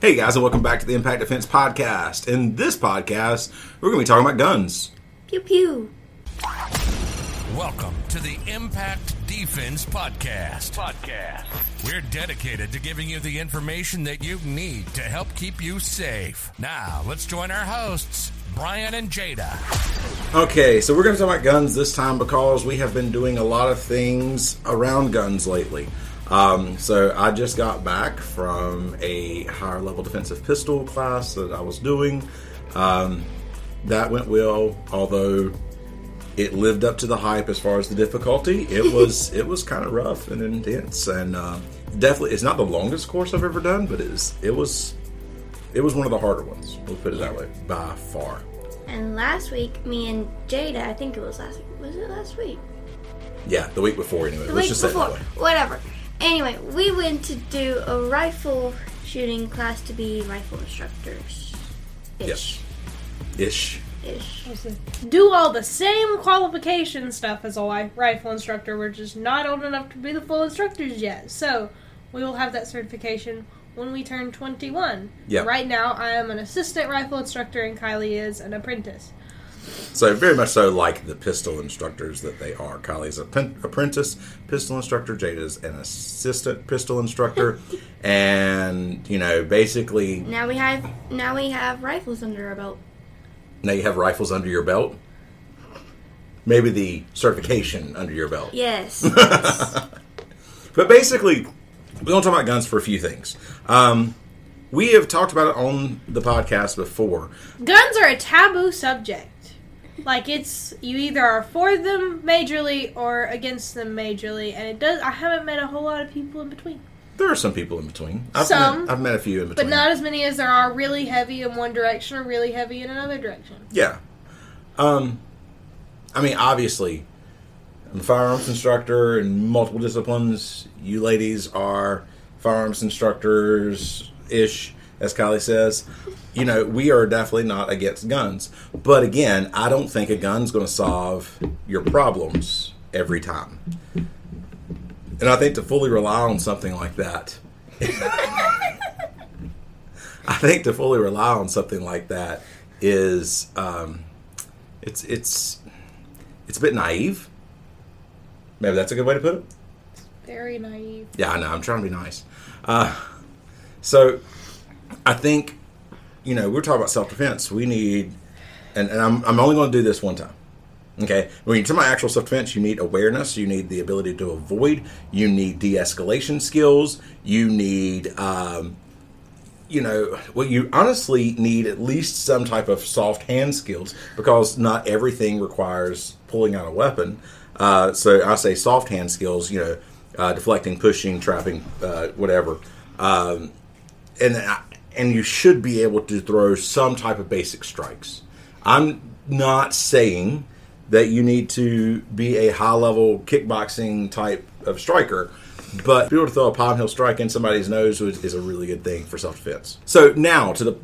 Hey guys, and welcome back to the Impact Defense Podcast. In this podcast, we're going to be talking about guns. Pew pew. Welcome to the Impact Defense Podcast. Podcast. We're dedicated to giving you the information that you need to help keep you safe. Now, let's join our hosts, Brian and Jada. Okay, so we're going to talk about guns this time because we have been doing a lot of things around guns lately. Um, so I just got back from a higher level defensive pistol class that I was doing. Um, that went well, although it lived up to the hype as far as the difficulty. It was it was kind of rough and intense, and uh, definitely it's not the longest course I've ever done, but it is it was it was one of the harder ones. We'll put it that way by far. And last week, me and Jada, I think it was last week. Was it last week? Yeah, the week before anyway. The Let's week just before. say it that way. Whatever. Anyway, we went to do a rifle shooting class to be rifle instructors. Yes. Ish. Ish. do all the same qualification stuff as a rifle instructor. We're just not old enough to be the full instructors yet. So we will have that certification when we turn 21. Yep. Right now, I am an assistant rifle instructor, and Kylie is an apprentice. So very much so like the pistol instructors that they are. Kylie's a pen- apprentice pistol instructor. Jada's an assistant pistol instructor, and you know basically Now we have now we have rifles under our belt. now you have rifles under your belt. Maybe the certification under your belt. Yes. But basically, we're going to talk about guns for a few things. Um, we have talked about it on the podcast before. Guns are a taboo subject. Like it's you either are for them majorly or against them majorly, and it does. I haven't met a whole lot of people in between, There are some people in between. I've Some, met, I've met a few in between. but not as many as there are really heavy in one direction or really heavy in another direction. Yeah. Um, I mean, obviously, I'm a firearms instructor in multiple disciplines. You ladies are firearms instructors ish, as Kylie says. You know, we are definitely not against guns. But again, I don't think a gun's going to solve your problems every time. And I think to fully rely on something like that, I think to fully rely on something like that is um, it's it's it's a bit naive. Maybe that's a good way to put it. Very naive. Yeah, I know. I'm trying to be nice. Uh, so I think you know we're talking about self defense. We need, and, and I'm I'm only going to do this one time. Okay, when you talk about actual self defense, you need awareness. You need the ability to avoid. You need de escalation skills. You need um, you know, well, you honestly need at least some type of soft hand skills because not everything requires pulling out a weapon. Uh, so I say soft hand skills, you know, uh, deflecting, pushing, trapping, uh, whatever. Um, and I- and you should be able to throw some type of basic strikes. I'm not saying that you need to be a high level kickboxing type of striker, but be able to throw a palm heel strike in somebody's nose is a really good thing for self defense. So now to the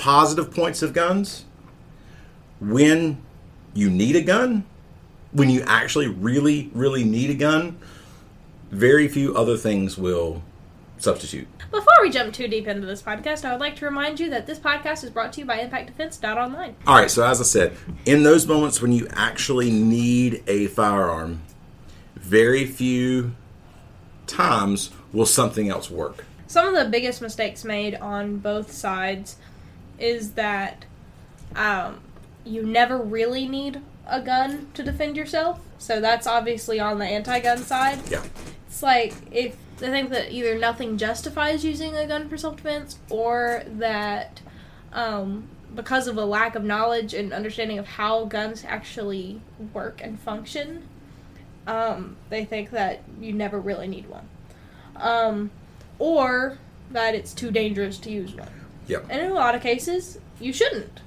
positive points of guns. When you need a gun, when you actually really, really need a gun, very few other things will substitute. Before we jump too deep into this podcast, I would like to remind you that this podcast is brought to you by ImpactDefense.online. All right, so as I said, in those moments when you actually need a firearm, very few times will something else work. Some of the biggest mistakes made on both sides is that um, you never really need a gun to defend yourself. So that's obviously on the anti-gun side. Yeah. It's like if I think that either nothing justifies using a gun for self-defense, or that um, because of a lack of knowledge and understanding of how guns actually work and function, um, they think that you never really need one, um, or that it's too dangerous to use one. Yeah. And in a lot of cases, you shouldn't.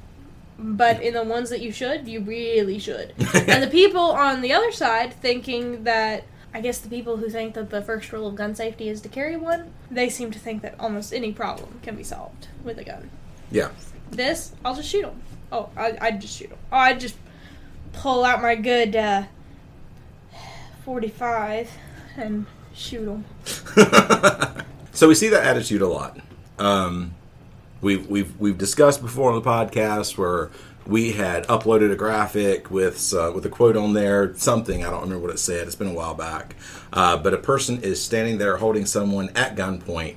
But in the ones that you should, you really should. and the people on the other side thinking that, I guess the people who think that the first rule of gun safety is to carry one, they seem to think that almost any problem can be solved with a gun. Yeah. This, I'll just shoot them. Oh, I, I'd just shoot them. Oh, I'd just pull out my good uh, 45 and shoot them. so we see that attitude a lot. Um, we've we've we've discussed before on the podcast where we had uploaded a graphic with uh, with a quote on there, something I don't remember what it said. It's been a while back, uh, but a person is standing there holding someone at gunpoint,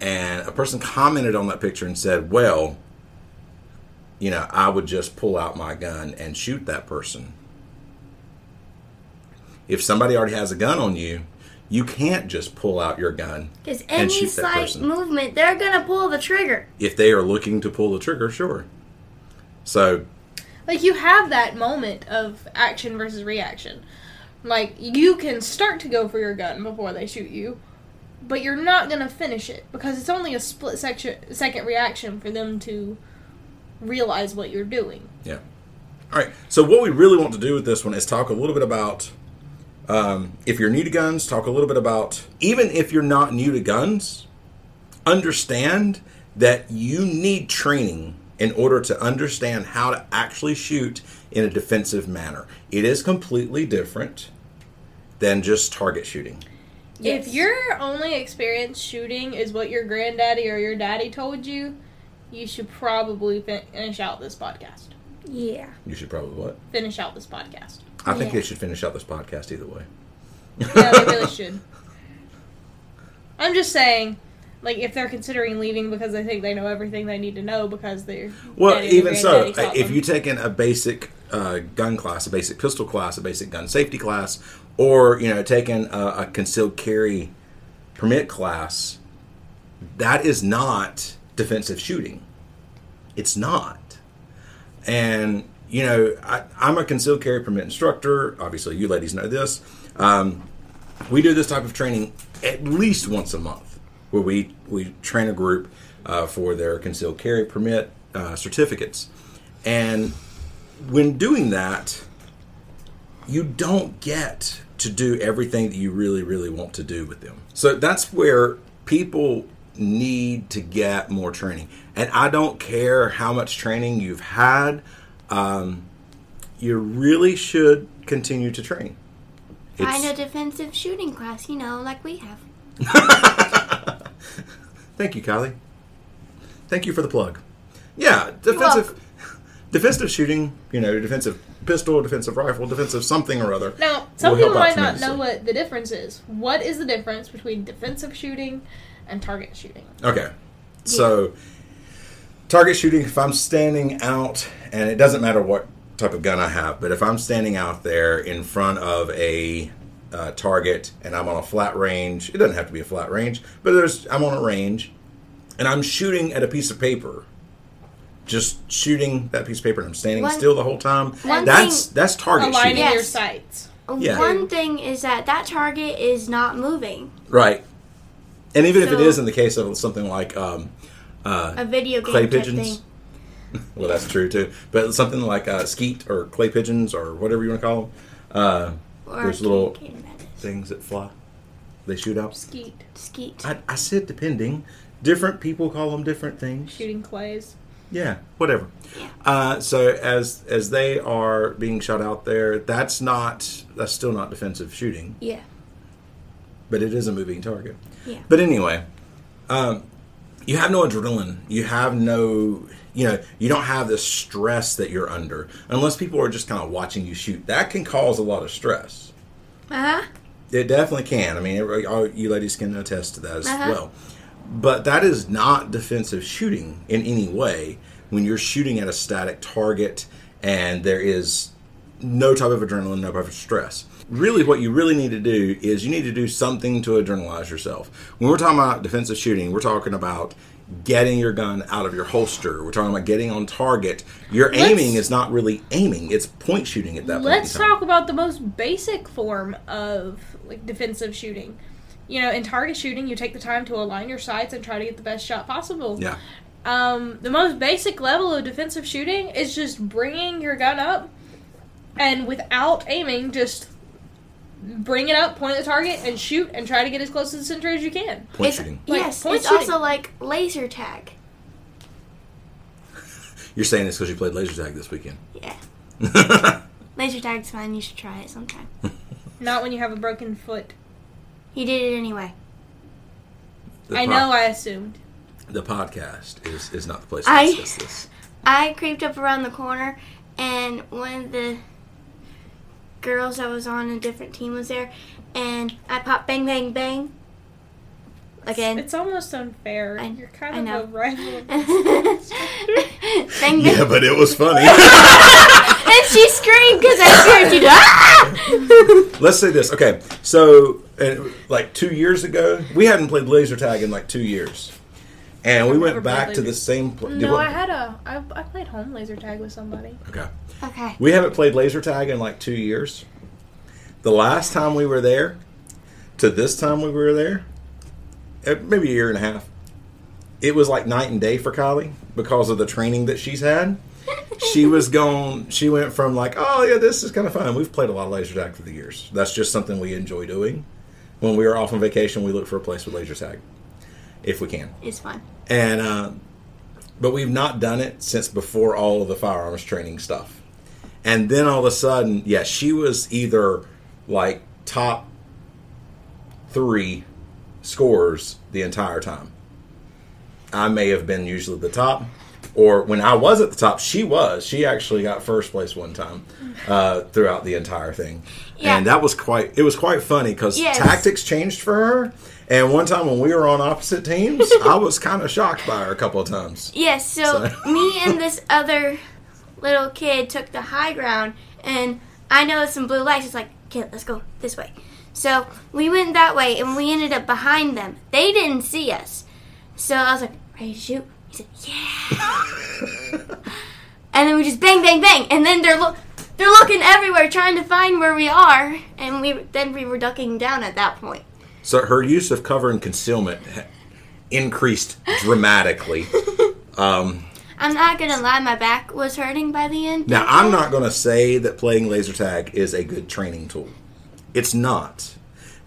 and a person commented on that picture and said, "Well." You know, I would just pull out my gun and shoot that person if somebody already has a gun on you, you can't just pull out your gun Because and any slight movement, they're gonna pull the trigger. If they are looking to pull the trigger, sure. So, Like you have that moment of action versus reaction. Like you can start to go for your gun before they shoot you, but you're not gonna finish it because it's only a split section, second reaction for them to realize what you're doing. yeah. All right. So, what we really want to do with this one is talk a little bit about um, if you're new to guns, talk a little bit about even if you're not new to guns, understand that you need training in order to understand how to actually shoot in a defensive manner. It is completely different than just target shooting. Yes. If your only experience shooting is what your granddaddy or your daddy told you, you should probably finish out this podcast. Yeah. You should probably what? Finish out this podcast. I think Yeah. they should finish out this podcast either way. Yeah, they really should. I'm just saying, like, if they're considering leaving because they think they know everything they need to know because they're Well, even so, if you take in a basic uh, gun class, a basic pistol class, a basic gun safety class, or you know, taking a, a concealed carry permit class, that is not defensive shooting. It's not. And you know, I, I'm a concealed carry permit instructor. Obviously, you ladies know this. Um, we do this type of training at least once a month, where we we train a group uh, for their concealed carry permit uh, certificates, and when doing that, you don't get to do everything that you really really want to do with them. So that's where people need to get more training, and I don't care how much training you've had. Um, you really should continue to train. Find a defensive shooting class, you know, like we have. Thank you, Kylie. Thank you for the plug. Yeah, defensive, defensive shooting. You know, defensive pistol, defensive rifle, defensive something or other. now, some people might not know what the difference is. What is the difference between defensive shooting and target shooting? Okay, so target shooting. If I'm standing out, and it doesn't matter what type of gun I have, but if I'm standing out there in front of a uh, target and I'm on a flat range, it doesn't have to be a flat range, but there's I'm on a range, and I'm shooting at a piece of paper. Just shooting that piece of paper, and I'm standing One- still the whole time. one That's thing- that's target Aligning shooting, your Yes. sights. Yeah. One thing is that that target is not moving. right? And even if it is in the case of something like um, uh, A video game clay type pigeons. thing. Well, that's true too. But something like uh, skeet or clay pigeons or whatever you want to call them. Or There's little- game that is. things that fly. They shoot out. Skeet. Skeet. I, I said depending. Different people call them different things. Shooting clays. Yeah, whatever. Yeah. Uh, so as as they are being shot out there, that's not that's still not defensive shooting, Yeah. but it is a moving target. Yeah. But anyway, um, you have no adrenaline. You have no, you know, you don't have the stress that you're under unless people are just kind of watching you shoot. That can cause a lot of stress. Uh huh. It definitely can. I mean, everybody- all you ladies can attest to that as Uh-huh. well. But that is not defensive shooting in any way when you're shooting at a static target and there is no type of adrenaline, no type of stress. Really, what you really need to do is you need to do something to adrenalize yourself. When we're talking about defensive shooting, we're talking about getting your gun out of your holster. We're talking about getting on target. Your Let's- aiming is not really aiming; it's point shooting at that point. Let's talk about the most basic form of like defensive shooting. You know, in target shooting, you take the time to align your sights and try to get the best shot possible. Yeah. Um, the most basic level of defensive shooting is just bringing your gun up and without aiming, just bring it up, point at the target, and shoot and try to get as close to the center as you can. Point It's, shooting. Like, yes, point it's shooting. also like laser tag. You're saying this because you played laser tag this weekend. Yeah. Laser tag's fine. You should try it sometime. Not when you have a broken foot. He did it anyway. The I pro- know, I assumed. the podcast is, is not the place I- to discuss this. I creeped up around the corner, and one of the girls that was on a different team was there, and I popped bang, bang, bang. Again. It's almost unfair. I- You're kind I of know. a rival. bang, bang. Yeah, but it was funny. And she screamed because I scared you. Ah! Let's say this. Okay, so uh, like two years ago, we hadn't played laser tag in like two years, and we went back to the same. Pl- No, I had a. I, I played home laser tag with somebody. Okay, okay. we haven't played laser tag in like two years. The last time we were there, to this time we were there, uh, maybe a year and a half. It was like night and day for Kylie because of the training that she's had. she was going she went from like oh yeah this is kind of fun we've played a lot of laser tag through the years that's just something we enjoy doing when we are off on vacation we look for a place with laser tag if we can It's fun. and uh, but we've not done it since before all of the firearms training stuff and then all of a sudden yeah she was either like top three scores the entire time i may have been usually the top or when i was at the top she was she actually got first place one time uh, throughout the entire thing Yeah. and that was quite it was quite funny because Yes. tactics changed for her and one time when we were on opposite teams i was kind of shocked by her a couple of times Yes, so So- me and this other little kid took the high ground, and I noticed some blue lights. It's like, kid, let's go this way. So we went that way, and we ended up behind them. They didn't see us. So I was like, ready to shoot? He said, yeah. and then we just bang, bang, bang, and then they're look. They're looking everywhere, trying to find where we are, and we then we were ducking down at that point. So her use of cover and concealment increased dramatically I'm not gonna lie, my back was hurting by the end. Now, I'm not going to say that playing laser tag is a good training tool. It's not.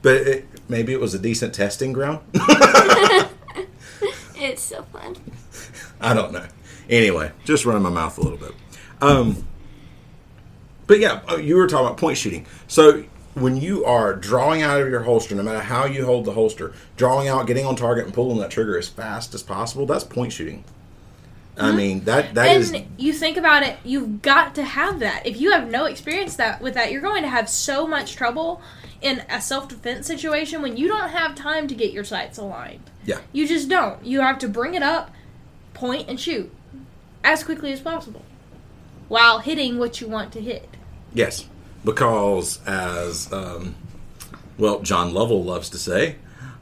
But it, maybe it was a decent testing ground. It's so fun. I don't know. Anyway, just running my mouth a little bit. Um, but yeah, uh, you were talking about point shooting. So when you are drawing out of your holster, no matter how you hold the holster, drawing out, getting on target, and pulling that trigger as fast as possible, that's point shooting. I mm-hmm. mean that that and is you think about it, you've got to have that. If you have no experience that with that, you're going to have so much trouble in a self defense situation when you don't have time to get your sights aligned. yeah. You just don't. You have to bring it up, point, and shoot as quickly as possible while hitting what you want to hit. Yes, because as um, well, John Lovell loves to say.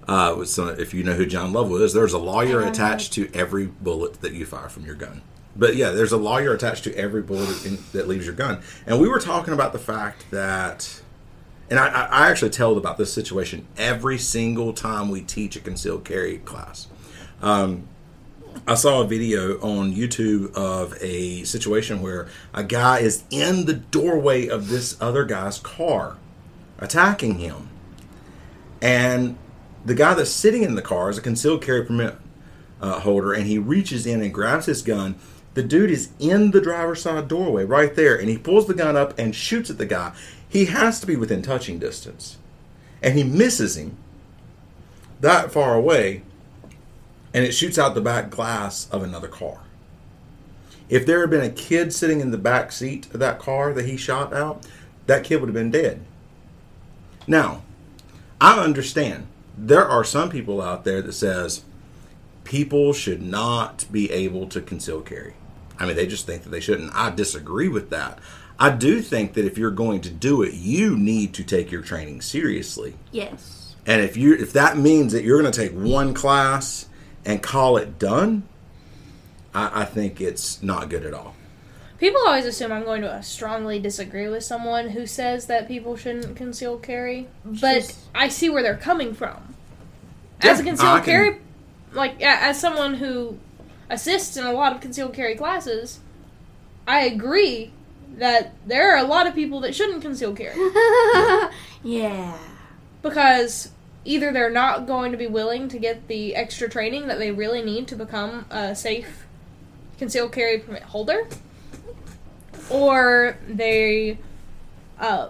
Uh, some, if you know who John Lovell is, there's a lawyer attached to every bullet that you fire from your gun. But yeah, there's a lawyer attached to every bullet in, that leaves your gun. And we were talking about the fact that, and I, I I actually tell about this situation every single time we teach a concealed carry class. I saw a video on YouTube of a situation where a guy is in the doorway of this other guy's car, attacking him. And the guy that's sitting in the car is a concealed carry permit uh, holder, and he reaches in and grabs his gun. The dude is in the driver's side doorway right there, and he pulls the gun up and shoots at the guy. He has to be within touching distance. And he misses him that far away and it shoots out the back glass of another car. If there had been a kid sitting in the back seat of that car that he shot out, that kid would have been dead. Now, I understand there are some people out there that says people should not be able to conceal carry. I mean, they just think that they shouldn't. I disagree with that. I do think that if you're going to do it, you need to take your training seriously. Yes. And if you if that means that you're going to take one class and call it done, I, I think it's not good at all. People always assume I'm going to strongly disagree with someone who says that people shouldn't conceal carry, but Just- I see where they're coming from. As a Yeah, concealed can- carry, like as someone who assists in a lot of concealed carry classes, I agree that there are a lot of people that shouldn't conceal carry yeah. because either they're not going to be willing to get the extra training that they really need to become a safe concealed carry permit holder, or they, uh,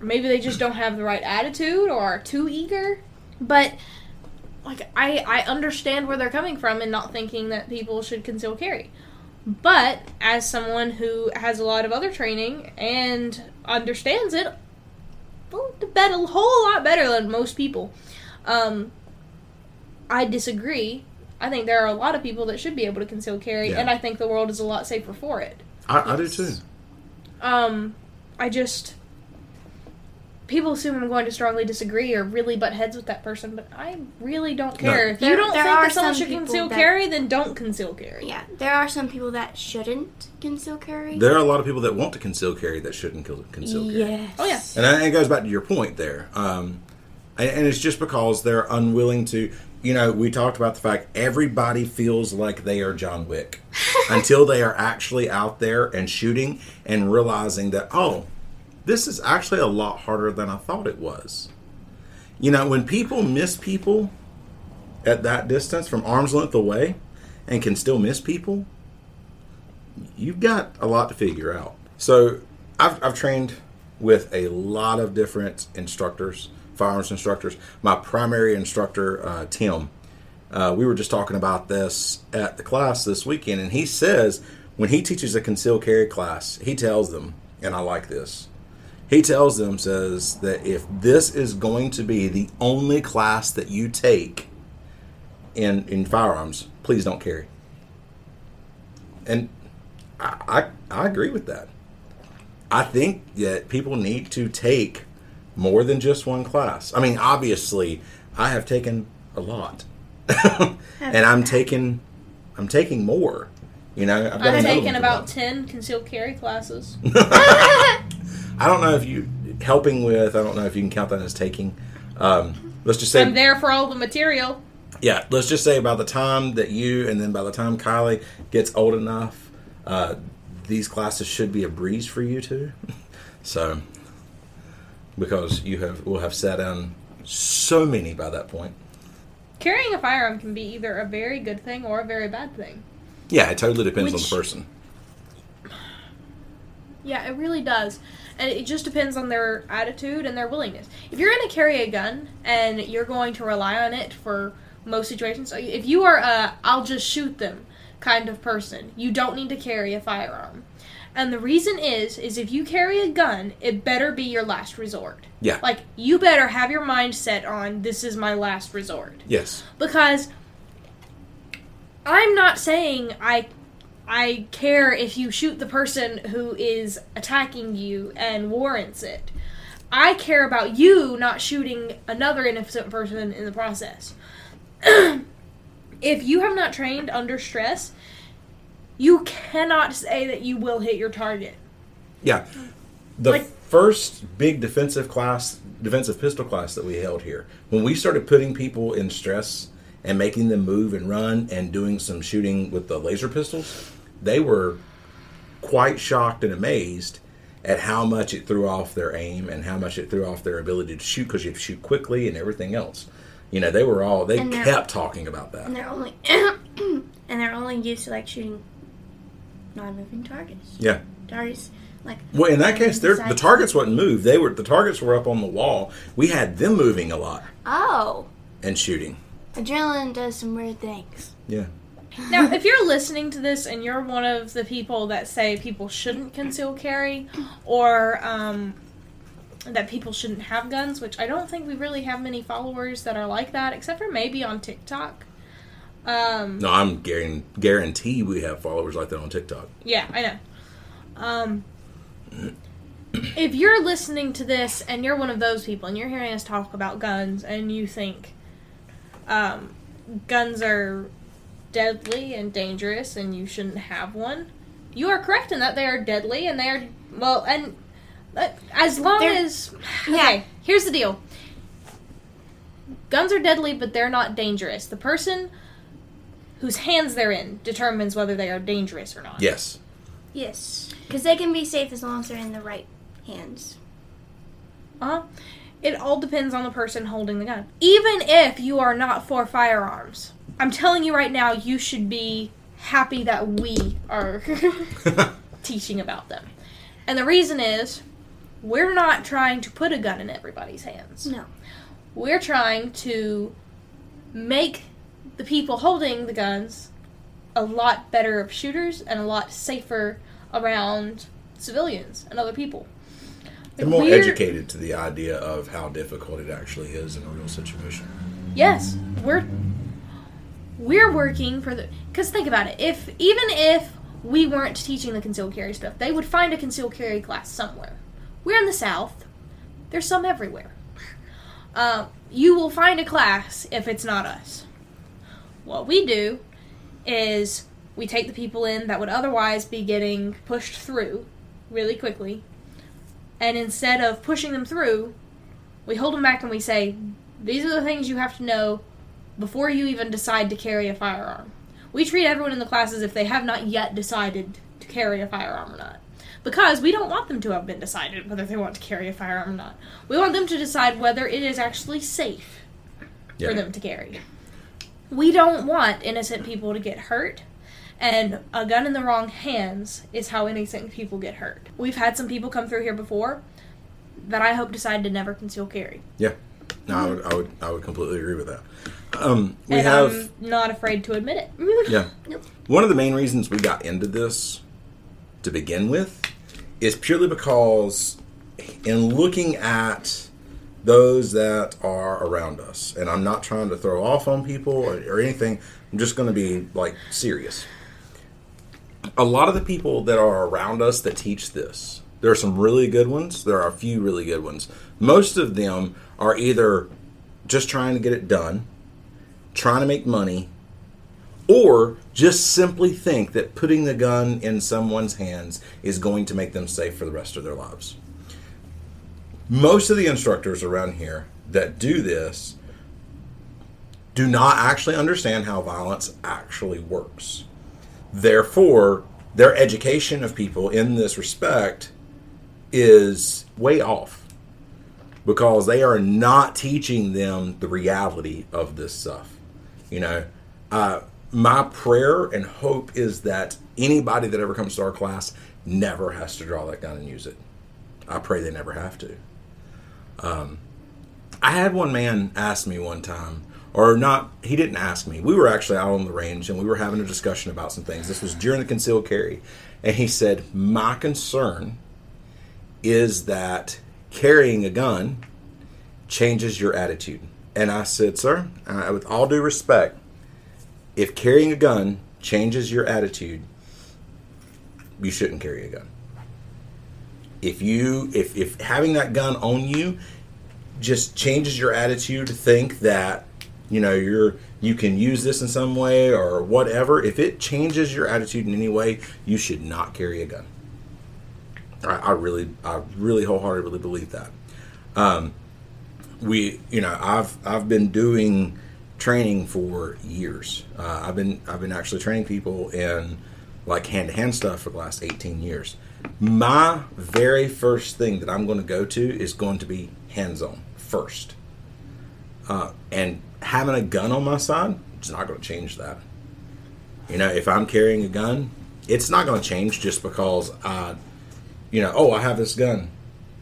maybe they just don't have the right attitude or are too eager. But like I I understand where they're coming from and not thinking that people should conceal carry. But as someone who has a lot of other training and understands it, bet- a whole lot better than most people, um, I disagree. I think there are a lot of people that should be able to conceal carry, Yeah. and I think the world is a lot safer for it. I, I do too. Um, I just people assume I'm going to strongly disagree or really butt heads with that person, but I really don't care. No. If you don't think that someone some should conceal that- carry, then don't conceal carry. Yeah, there are some people that shouldn't conceal carry. There are a lot of people that want to conceal carry that shouldn't conceal carry. Yes. Oh yeah. And I- it goes back to your point there. Um, and, and it's just because they're unwilling to. You know, we talked about the fact everybody feels like they are John Wick until they are actually out there and shooting and realizing that, oh, this is actually a lot harder than I thought it was. You know, when people miss people at that distance from arm's length away and can still miss people, you've got a lot to figure out. So I've, I've trained with a lot of different instructors, firearms instructors. My primary instructor, uh, Tim, uh, we were just talking about this at the class this weekend, and he says when he teaches a concealed carry class, he tells them, and I like this. He tells them says that if this is going to be the only class that you take in in firearms, please don't carry. And I, I I agree with that. I think that people need to take more than just one class. I mean, obviously, I have taken a lot, and I'm taking I'm taking more. You know, I've, got I've taken about ten concealed carry classes. up. I don't know if you helping with. I don't know if you can count that as taking. Um, let's just say I'm there for all the material. yeah, let's just say by the time that you and then by the time Kylie gets old enough, uh, these classes should be a breeze for you too. so, because you have will have sat down so many by that point. Carrying a firearm can be either a very good thing or a very bad thing. Yeah, it totally depends Which- on the person. Yeah, it really does. And it just depends on their attitude and their willingness. If you're going to carry a gun and you're going to rely on it for most situations, if you are a I'll just shoot them kind of person, you don't need to carry a firearm. And the reason is is if you carry a gun, it better be your last resort. Yeah. Like you better have your mind set on this is my last resort Yes. because I'm not saying I I care if you shoot the person who is attacking you and warrants it. I care about you not shooting another innocent person in the process. if you have not trained under stress, you cannot say that you will hit your target. Yeah. The Like- first big defensive class, defensive pistol class that we held here, when we started putting people in stress and making them move and run and doing some shooting with the laser pistols, they were quite shocked and amazed at how much it threw off their aim and how much it threw off their ability to shoot because you have to shoot quickly and everything else. You know, they were all they And kept talking about that. and they're only and they're only used to like shooting non-moving targets. Yeah. Targets like Well, in that case, they're, the targets wasn't moved. They were the targets were up on the wall. We had them moving a lot oh, and shooting. adrenaline does some weird things. Yeah. Now, if you're listening to this and you're one of the people that say people shouldn't conceal carry, or um, that people shouldn't have guns, which I don't think we really have many followers that are like that, except for maybe on TikTok. Um, No, I'm guaran- guarantee we have followers like that on TikTok. yeah, I know. Um, if you're listening to this and you're one of those people and you're hearing us talk about guns and you think um, guns are deadly and dangerous and you shouldn't have one, you are correct in that they are deadly and they are well and uh, as long They're- as Yeah. okay, here's the deal. Guns are deadly, but they're not dangerous. The person whose hands they're in determines whether they are dangerous or not. Yes. Yes, because they can be safe as long as they're in the right hands. Uh-huh. It all depends on the person holding the gun. Even if you are not for firearms, I'm telling you right now, you should be happy that we are teaching about them. And the reason is, we're not trying to put a gun in everybody's hands. No, We're trying to make the people holding the guns a lot better of shooters and a lot safer around civilians and other people. They're more We're- educated to the idea of how difficult it actually is in a real situation. Yes, we're we're working for the because think about it. If even if we weren't teaching the concealed carry stuff, they would find a concealed carry class somewhere. We're in the South. There's some everywhere. Uh, you will find a class if it's not us. What we do is we take the people in that would otherwise be getting pushed through really quickly, and instead of pushing them through, we hold them back and we say, these are the things you have to know before you even decide to carry a firearm. We treat everyone in the class as if they have not yet decided to carry a firearm or not. Because we don't want them to have been decided whether they want to carry a firearm or not. We want them to decide whether it is actually safe for them to carry. We don't want innocent people to get hurt, and a gun in the wrong hands is how innocent people get hurt. We've had some people come through here before that I hope decide to never conceal carry. Yeah, no, I mm-hmm. would, I would, I would completely agree with that. Um, we and have, I'm not afraid to admit it. yeah, one of the main reasons we got into this to begin with is purely because in looking at those that are around us, and I'm not trying to throw off on people or, or anything. I'm just going to be like serious. A lot of the people that are around us that teach this, there are some really good ones. There are a few really good ones. Most of them are either just trying to get it done, trying to make money, or just simply think that putting the gun in someone's hands is going to make them safe for the rest of their lives. Most of the instructors around here that do this do not actually understand how violence actually works. Therefore, their education of people in this respect is way off because they are not teaching them the reality of this stuff. You know, uh, my prayer and hope is that anybody that ever comes to our class never has to draw that gun and use it. I pray they never have to. Um, I had one man ask me one time, or not, he didn't ask me. We were actually out on the range and we were having a discussion about some things. This was during the concealed carry. And he said, My concern is that carrying a gun changes your attitude. And I said, Sir, uh, with all due respect, if carrying a gun changes your attitude, you shouldn't carry a gun. If you if if having that gun on you just changes your attitude to think that you know you're you can use this in some way or whatever, if it changes your attitude in any way, you should not carry a gun. I, I really I really wholeheartedly believe that. Um, we you know I've I've been doing training for years. Uh, I've been I've been actually training people in like hand to hand stuff for the last 18 years. My very first thing that I'm going to go to is going to be hands on first. Uh, and having a gun on my side, it's not going to change that. You know, if I'm carrying a gun, it's not going to change just because I, you know, oh, I have this gun.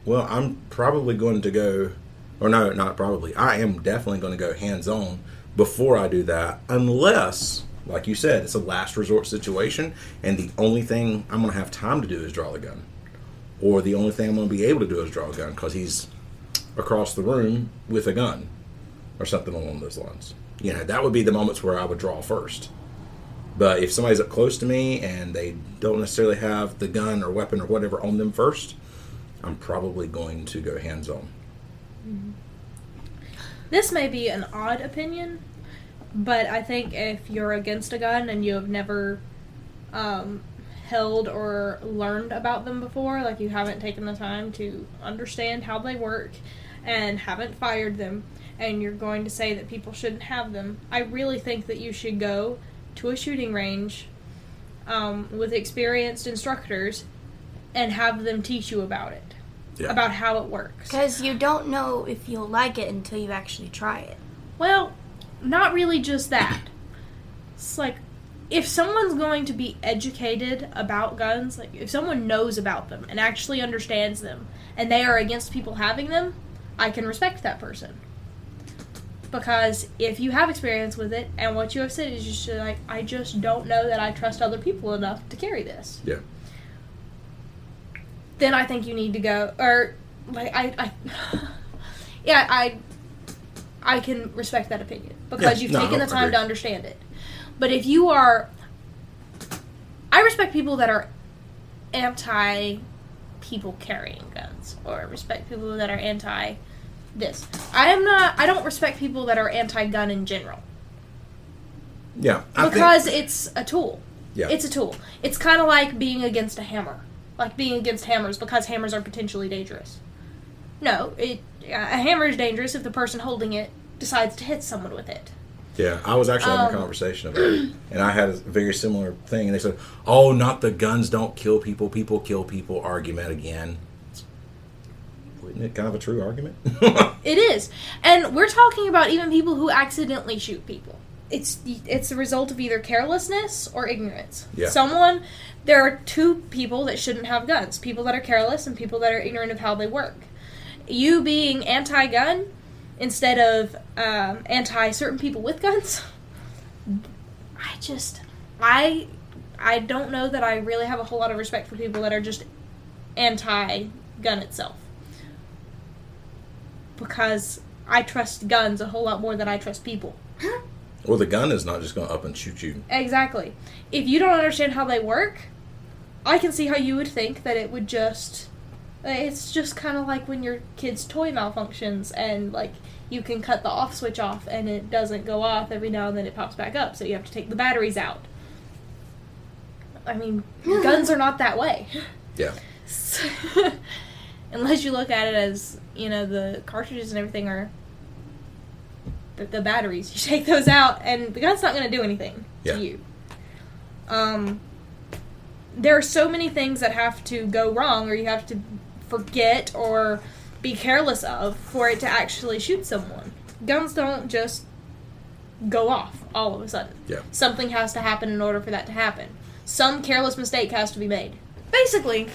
Well, I'm probably going to go, or no, not probably. I am definitely going to go hands on before I do that, unless, like you said, it's a last resort situation, and the only thing I'm going to have time to do is draw the gun, or the only thing I'm going to be able to do is draw a gun because he's across the room with a gun, or something along those lines. You know, that would be the moments where I would draw first. But if somebody's up close to me and they don't necessarily have the gun or weapon or whatever on them first, I'm probably going to go hands on. This may be an odd opinion, but I think if you're against a gun and you have never um, held or learned about them before, like you haven't taken the time to understand how they work and haven't fired them, and you're going to say that people shouldn't have them, I really think that you should go to a shooting range um, with experienced instructors and have them teach you about it, Yeah. about how it works. Because you don't know if you'll like it until you actually try it. Well, not really just that. It's like if someone's going to be educated about guns, like if someone knows about them and actually understands them, and they are against people having them, I can respect that person. Because if you have experience with it, and what you have said is just like, I just don't know that I trust other people enough to carry this, Yeah. Then I think you need to go. Or, like, I. I yeah, I. I can respect that opinion because Yeah, you've no, taken the time agree. to understand it. But if you are. I respect people that are anti people carrying guns, or respect people that are anti this. I am not. I don't respect people that are anti-gun in general Yeah. I think- because it's a tool. yeah. It's a tool. It's kind of like being against a hammer, like being against hammers because hammers are potentially dangerous. No, it a hammer is dangerous if the person holding it decides to hit someone with it. Yeah, I was actually having a Um, conversation about it, and I had a very similar thing. And they said, "Oh, not the guns don't kill people; people kill people." Argument again. Isn't it kind of a true argument? It is, and we're talking about even people who accidentally shoot people. It's it's the result of either carelessness or ignorance. Yeah. Someone, there are two people that shouldn't have guns: people that are careless and people that are ignorant of how they work. You being anti-gun instead of um, anti certain people with guns. I just, I, I don't know that I really have a whole lot of respect for people that are just anti-gun itself because I trust guns a whole lot more than I trust people. Well, the gun is not just going to up and shoot you. Exactly. If you don't understand how they work, I can see how you would think that it would just. It's just kind of like when your kid's toy malfunctions and, like, you can cut the off switch off and it doesn't go off every now and then it pops back up, so you have to take the batteries out. I mean, guns are not that way. Yeah. Unless you look at it as, you know, the cartridges and everything are the, the batteries. You take those out and the gun's not going to do anything Yeah. to you. Um there are so many things that have to go wrong or you have to forget or be careless of for it to actually shoot someone. Guns don't just go off all of a sudden. Yeah. Something has to happen in order for that to happen. Some careless mistake has to be made. Basically,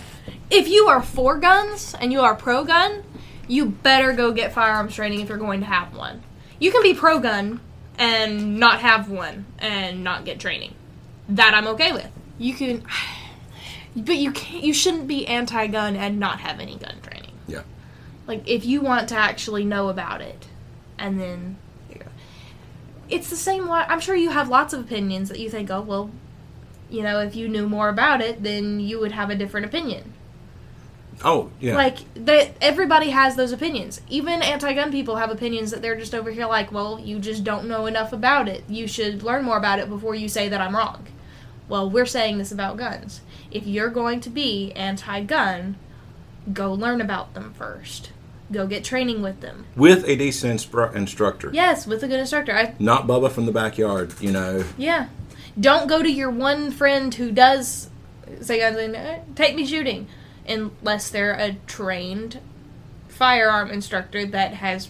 if you are for guns and you are pro gun, you better go get firearms training if you're going to have one. You can be pro gun and not have one and not get training. That I'm okay with. You can but you can't you shouldn't be anti-gun and not have any gun training. Yeah. Like if you want to actually know about it and then it's the same I'm sure you have lots of opinions that you think, "Oh, well, you know, if you knew more about it, then you would have a different opinion." Oh, yeah. Like that everybody has those opinions. Even anti-gun people have opinions that they're just over here like, "Well, you just don't know enough about it. You should learn more about it before you say that I'm wrong." Well, we're saying this about guns. If you're going to be anti-gun, go learn about them first. Go get training with them. With a decent instru- instructor. Yes, with a good instructor. I Not Bubba from the backyard, you know. yeah. Don't go to your one friend who does say guns and "Eh, take me shooting unless they're a trained firearm instructor that has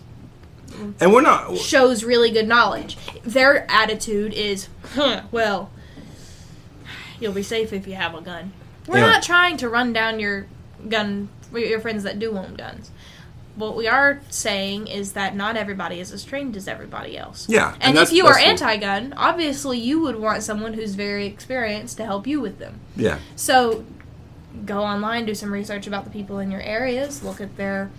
And we're not. shows really good knowledge. Their attitude is, huh, well, you'll be safe if you have a gun. We're Yeah. not trying to run down your gun, your friends that do own guns. What we are saying is that not everybody is as trained as everybody else. Yeah, and And, if you are anti-gun, obviously you would want someone who's very experienced to help you with them. Yeah. So go online, do some research about the people in your areas, look at their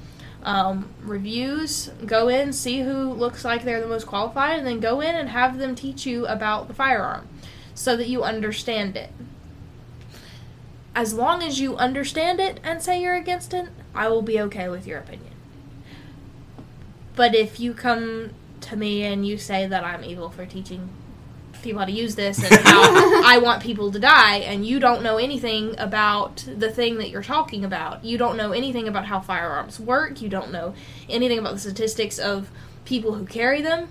um, reviews, go in, see who looks like they're the most qualified, and then go in and have them teach you about the firearm so that you understand it. As long as you understand it and say you're against it, I will be okay with your opinion. But if you come to me and you say that I'm evil for teaching people how to use this and how I want people to die, and you don't know anything about the thing that you're talking about. You don't know anything about how firearms work. You don't know anything about the statistics of people who carry them.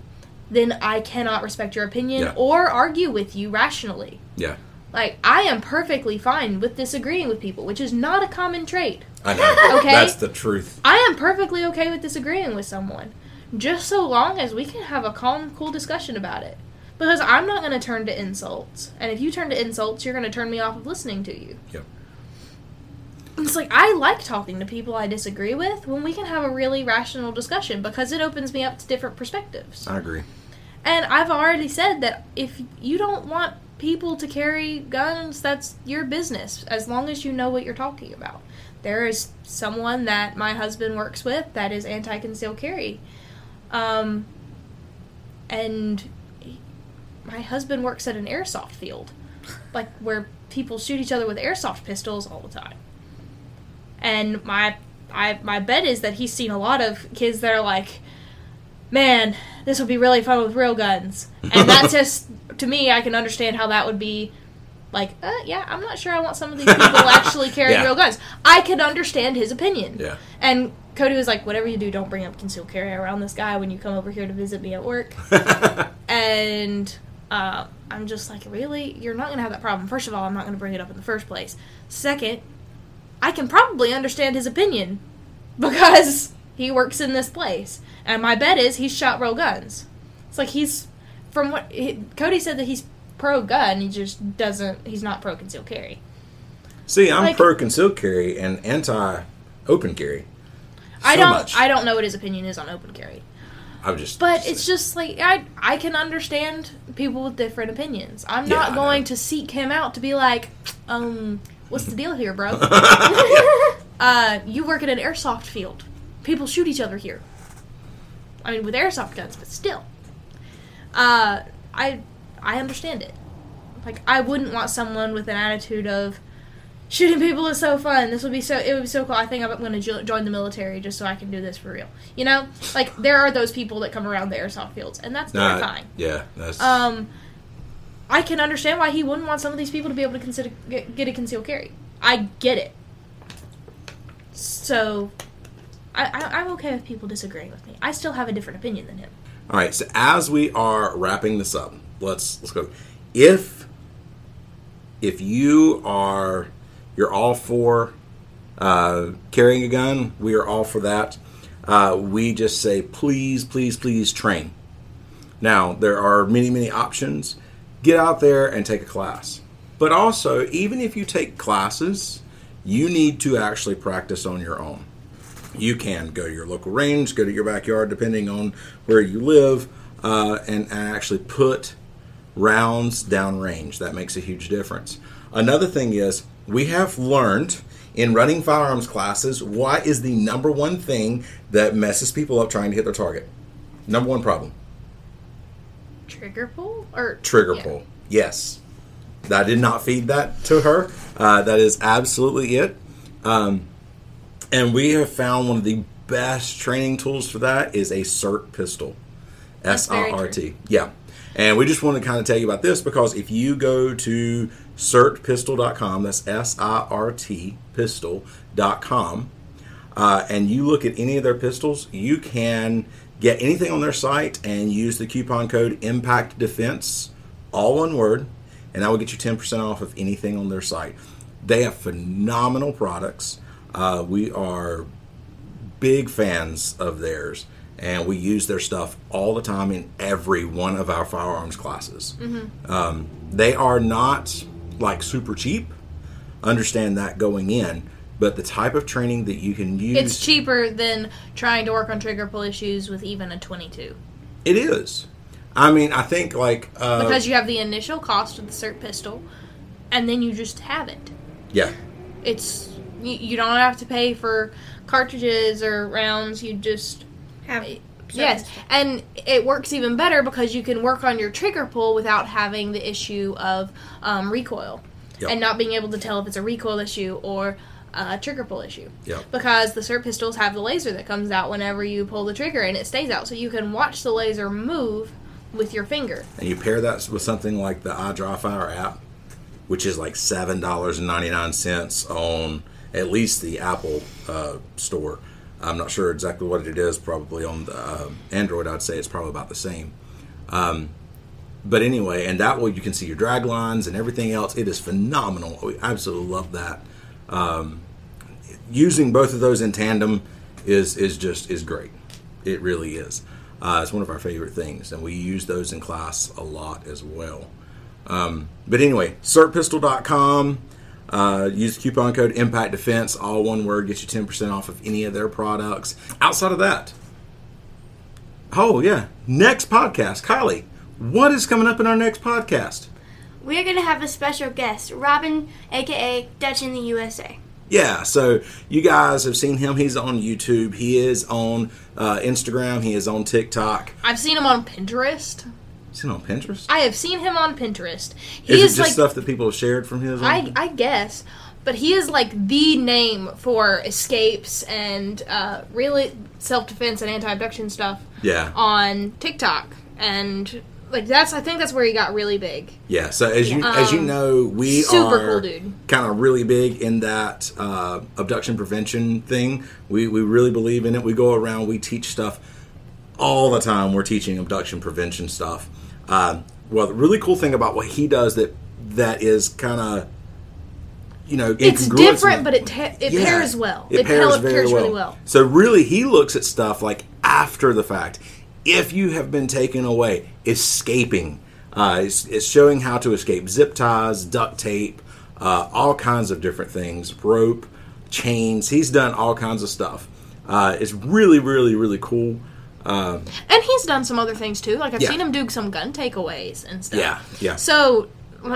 Then I cannot respect your opinion Yeah. or argue with you rationally. Yeah. Like, I am perfectly fine with disagreeing with people, which is not a common trait. I know. Okay. That's the truth. I am perfectly okay with disagreeing with someone, just so long as we can have a calm, cool discussion about it. Because I'm not going to turn to insults, and if you turn to insults, you're going to turn me off of listening to you. it's like I like talking to people I disagree with when we can have a really rational discussion because it opens me up to different perspectives. I agree. And I've already said that if you don't want people to carry guns, that's your business, as long as you know what you're talking about. There is someone that my husband works with that is anti concealed carry. Um, and my husband works at an airsoft field, like where people shoot each other with airsoft pistols all the time. And my I my bet is that he's seen a lot of kids that are like, man, this would be really fun with real guns. And that's just, to me, I can understand how that would be like, uh, yeah, I'm not sure I want some of these people actually carrying Yeah. real guns. I can understand his opinion. Yeah. And Cody was like, whatever you do, don't bring up concealed carry around this guy when you come over here to visit me at work. and uh, I'm just like, really? You're not going to have that problem. First of all, I'm not going to bring it up in the first place. Second, I can probably understand his opinion because he works in this place. And my bet is he's shot real guns. It's like he's, from what he, Cody said that he's pro gun, he just doesn't, he's not pro concealed carry. See, I'm Like- pro concealed carry and anti open carry. I don't, much. I don't know what his opinion is on open carry. I'm just. But it's just like I I can understand people with different opinions. I'm Yeah, not going to seek him out to be like, um, what's the deal here, bro? uh, you work at an airsoft field. People shoot each other here. I mean, with airsoft guns, but still. Uh, I I understand it. Like I wouldn't want someone with an attitude of shooting people is so fun. This would be so. It would be so cool. I think I'm going to jo- join the military just so I can do this for real. You know, like there are those people that come around the airsoft fields, and that's Nah, terrifying. Yeah, that's. Um, I can understand why he wouldn't want some of these people to be able to consider get, get a concealed carry. I get it. So, I, I I'm okay with people disagreeing with me. I still have a different opinion than him. All right, so as we are wrapping this up, let's let's go. If if you are you're all for uh, carrying a gun, we are all for that. Uh, we just say please, please, please train. Now there are many many options. Get out there and take a class. But also, even if you take classes, you need to actually practice on your own you can go to your local range, go to your backyard, depending on where you live, uh, and, and actually put rounds down range. That makes a huge difference. Another thing is, we have learned in running firearms classes what is the number one thing that messes people up trying to hit their target. Number one problem Trigger pull or trigger yeah. pull. Yes. I did not feed that to her. Uh, that is absolutely it. Um, and we have found one of the best training tools for that is a SIRT pistol. S I R T. Yeah. And we just want to kind of tell you about this because if you go to sirtpistol.com, that's S I R T pistol.com, uh, and you look at any of their pistols, you can get anything on their site and use the coupon code Impact Defense, all one word, and that will get you 10% off of anything on their site. They have phenomenal products. Uh, we are big fans of theirs, and we use their stuff all the time in every one of our firearms classes. Um, they are not like super cheap. Understand that going in, but the type of training that you can use, It's cheaper than trying to work on trigger pull issues with even a 22 it is. I mean, I think like uh, because you have the initial cost of the SIRT pistol, and then you just have it. yeah, It's you, you don't have to pay for cartridges or rounds. You just Have Yes, and it works even better because you can work on your trigger pull without having the issue of um, recoil Yep. and not being able to tell if it's a recoil issue or a trigger pull issue. Yep. Because the SIRT pistols have the laser that comes out whenever you pull the trigger and it stays out, so you can watch the laser move with your finger. and you pair that with something like the iDryFire app, which is like seven dollars and ninety nine cents on at least the Apple uh, store. I'm not sure exactly what it is. Probably on the uh, Android, I'd say it's probably about the same. Um, but anyway, and that way you can see your drag lines and everything else. It is phenomenal. We absolutely love that. Um, using both of those in tandem is is just is great. It really is. Uh, it's one of our favorite things, and we use those in class a lot as well. Um, but anyway, sirtpistol.com. Uh, use coupon code Impact Defense, all one word, gets you ten percent off of any of their products. Outside of that, oh yeah, next podcast, Kylie, what is coming up in our next podcast? We're gonna have a special guest, Robin, aka Dutch in the USA. Yeah, so you guys have seen him. He's on YouTube. He is on uh, Instagram. He is on TikTok. I've seen him on Pinterest. Is he on Pinterest? I have seen him on Pinterest. He is it is, just like stuff that people have shared from his? I, I guess, but he is like the name for escapes and uh, really self defense and anti abduction stuff yeah, on TikTok, and like that's I think that's where he got really big. yeah. So as you as you Um, know, we super are cool dude. kind of really big in that uh, abduction prevention thing. We we really believe in it. We go around. We teach stuff all the time. We're teaching abduction prevention stuff. Uh, well, the really cool thing about what he does that that is kind of you know It's different, but it ta- it Yeah, pairs well. It, pairs, pairs, very pairs well. really well. So really, he looks at stuff like after the fact. If you have been taken away, escaping, uh, it's, it's showing how to escape zip ties, duct tape, uh, all kinds of different things, rope, chains. He's done all kinds of stuff. Uh, it's really, really, really cool. Um, And he's done some other things too. Like I've Yeah. seen him do some gun takeaways and stuff. Yeah, yeah. So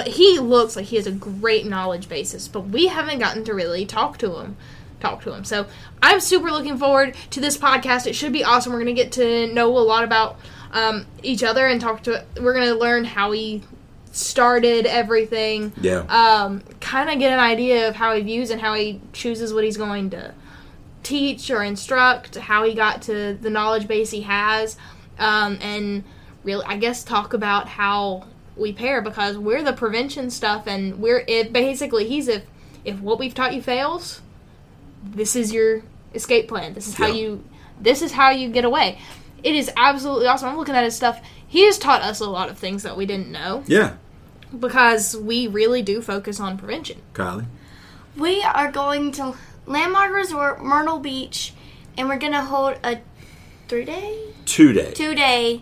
he looks like he has a great knowledge basis, but we haven't gotten to really talk to him. Talk to him. So I'm super looking forward to this podcast. It should be awesome. We're gonna get to know a lot about um, each other and talk to. We're gonna learn how he started everything. yeah. Um, kind of get an idea of how he views and how he chooses what he's going to teach or instruct, how he got to the knowledge base he has, um, and really, I guess, talk about how we pair because we're the prevention stuff, and we're it basically he's if if what we've taught you fails, this is your escape plan. This is how you this is how you get away. It is absolutely awesome. I'm looking at his stuff. He has taught us a lot of things that we didn't know yeah. because we really do focus on prevention. Kylie. We are going to Landmark Resort, Myrtle Beach, and we're gonna hold a three day, two day, two day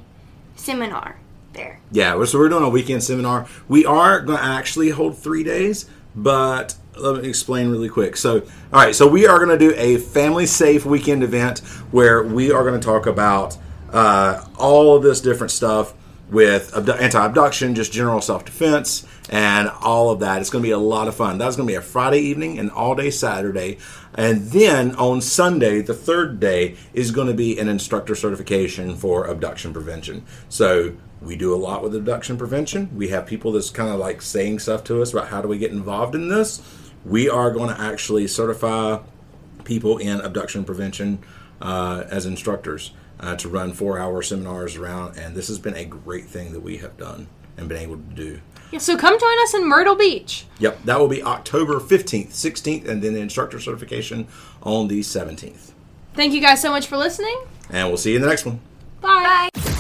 seminar there. Yeah, so we're doing a weekend seminar. We are going to actually hold three days, but let me explain really quick. So, all right, so we are going to do a family safe weekend event where we are going to talk about uh, all of this different stuff with abdu- anti-abduction, just general self-defense, and all of that. It's going to be a lot of fun. That's going to be a Friday evening and all day Saturday, and then on Sunday, the third day, is going to be an instructor certification for abduction prevention. So we do a lot with abduction prevention. We have people that's kind of like saying stuff to us about how do we get involved in this. We are going to actually certify people in abduction prevention uh, as instructors uh, to run four hour seminars around. And this has been a great thing that we have done and been able to do. Yeah, so come join us in Myrtle Beach. Yep, that will be October 15th, 16th, and then the instructor certification on the 17th. Thank you guys so much for listening. And we'll see you in the next one. Bye. Bye.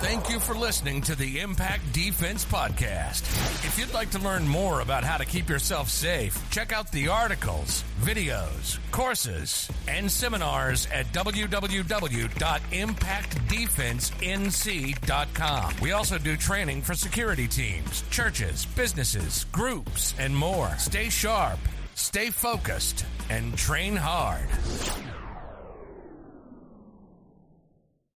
Thank you for listening to the Impact Defense Podcast. If you'd like to learn more about how to keep yourself safe, check out the articles, videos, courses, and seminars at www.impactdefensenc.com. We also do training for security teams, churches, businesses, groups, and more. Stay sharp, stay focused, and train hard.